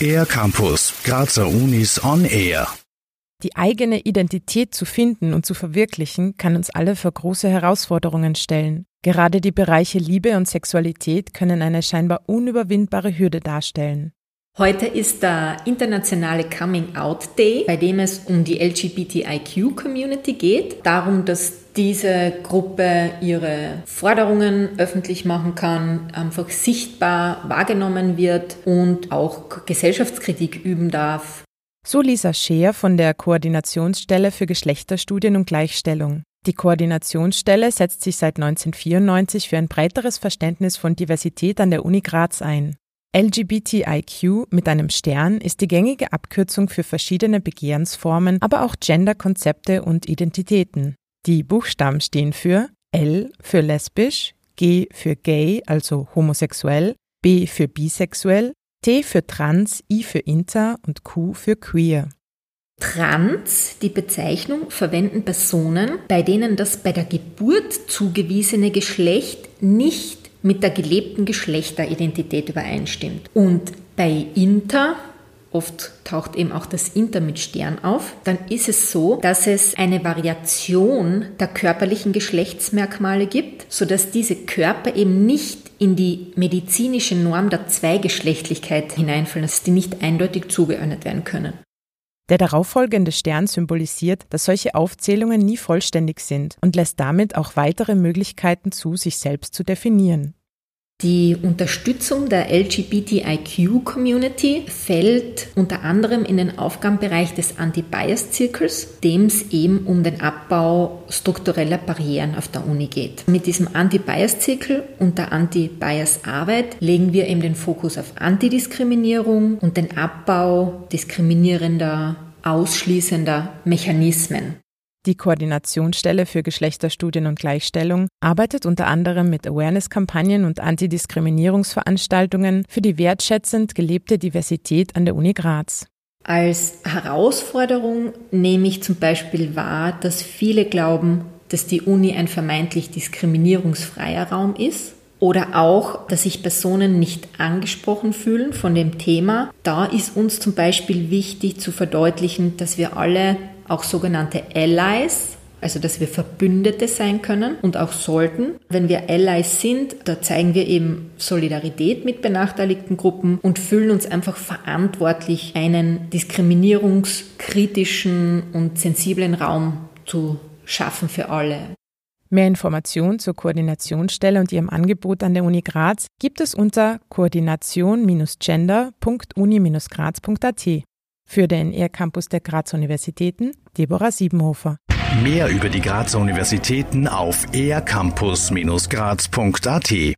Air Campus, Grazer Unis on Air. Die eigene Identität zu finden und zu verwirklichen, kann uns alle vor große Herausforderungen stellen. Gerade die Bereiche Liebe und Sexualität können eine scheinbar unüberwindbare Hürde darstellen. Heute ist der internationale Coming Out Day, bei dem es um die LGBTIQ Community geht. Darum, dass diese Gruppe ihre Forderungen öffentlich machen kann, einfach sichtbar wahrgenommen wird und auch Gesellschaftskritik üben darf. So Lisa Scheer von der Koordinationsstelle für Geschlechterstudien und Gleichstellung. Die Koordinationsstelle setzt sich seit 1994 für ein breiteres Verständnis von Diversität an der Uni Graz ein. LGBTIQ mit einem Stern ist die gängige Abkürzung für verschiedene Begehrensformen, aber auch Genderkonzepte und Identitäten. Die Buchstaben stehen für L für lesbisch, G für gay, also homosexuell, B für bisexuell, T für trans, I für inter und Q für queer. Trans, die Bezeichnung, verwenden Personen, bei denen das bei der Geburt zugewiesene Geschlecht nicht mit der gelebten Geschlechteridentität übereinstimmt. Und bei Inter, oft taucht eben auch das Inter mit Stern auf, dann ist es so, dass es eine Variation der körperlichen Geschlechtsmerkmale gibt, sodass diese Körper eben nicht in die medizinische Norm der Zweigeschlechtlichkeit hineinfallen, dass die nicht eindeutig zugeordnet werden können. Der darauffolgende Stern symbolisiert, dass solche Aufzählungen nie vollständig sind und lässt damit auch weitere Möglichkeiten zu, sich selbst zu definieren. Die Unterstützung der LGBTIQ-Community fällt unter anderem in den Aufgabenbereich des Anti-Bias-Zirkels, dem es eben um den Abbau struktureller Barrieren auf der Uni geht. Mit diesem Anti-Bias-Zirkel und der Anti-Bias-Arbeit legen wir eben den Fokus auf Antidiskriminierung und den Abbau diskriminierender, ausschließender Mechanismen. Die Koordinationsstelle für Geschlechterstudien und Gleichstellung arbeitet unter anderem mit Awareness-Kampagnen und Antidiskriminierungsveranstaltungen für die wertschätzend gelebte Diversität an der Uni Graz. Als Herausforderung nehme ich zum Beispiel wahr, dass viele glauben, dass die Uni ein vermeintlich diskriminierungsfreier Raum ist oder auch, dass sich Personen nicht angesprochen fühlen von dem Thema. Da ist uns zum Beispiel wichtig zu verdeutlichen, dass wir alle auch sogenannte Allies, also dass wir Verbündete sein können und auch sollten. Wenn wir Allies sind, da zeigen wir eben Solidarität mit benachteiligten Gruppen und fühlen uns einfach verantwortlich, einen diskriminierungskritischen und sensiblen Raum zu schaffen für alle. Mehr Informationen zur Koordinationsstelle und ihrem Angebot an der Uni Graz gibt es unter koordination-gender.uni-graz.at. Für den ER-Campus der Graz Universitäten, Deborah Siebenhofer. Mehr über die Grazer Universitäten auf ercampus-graz.at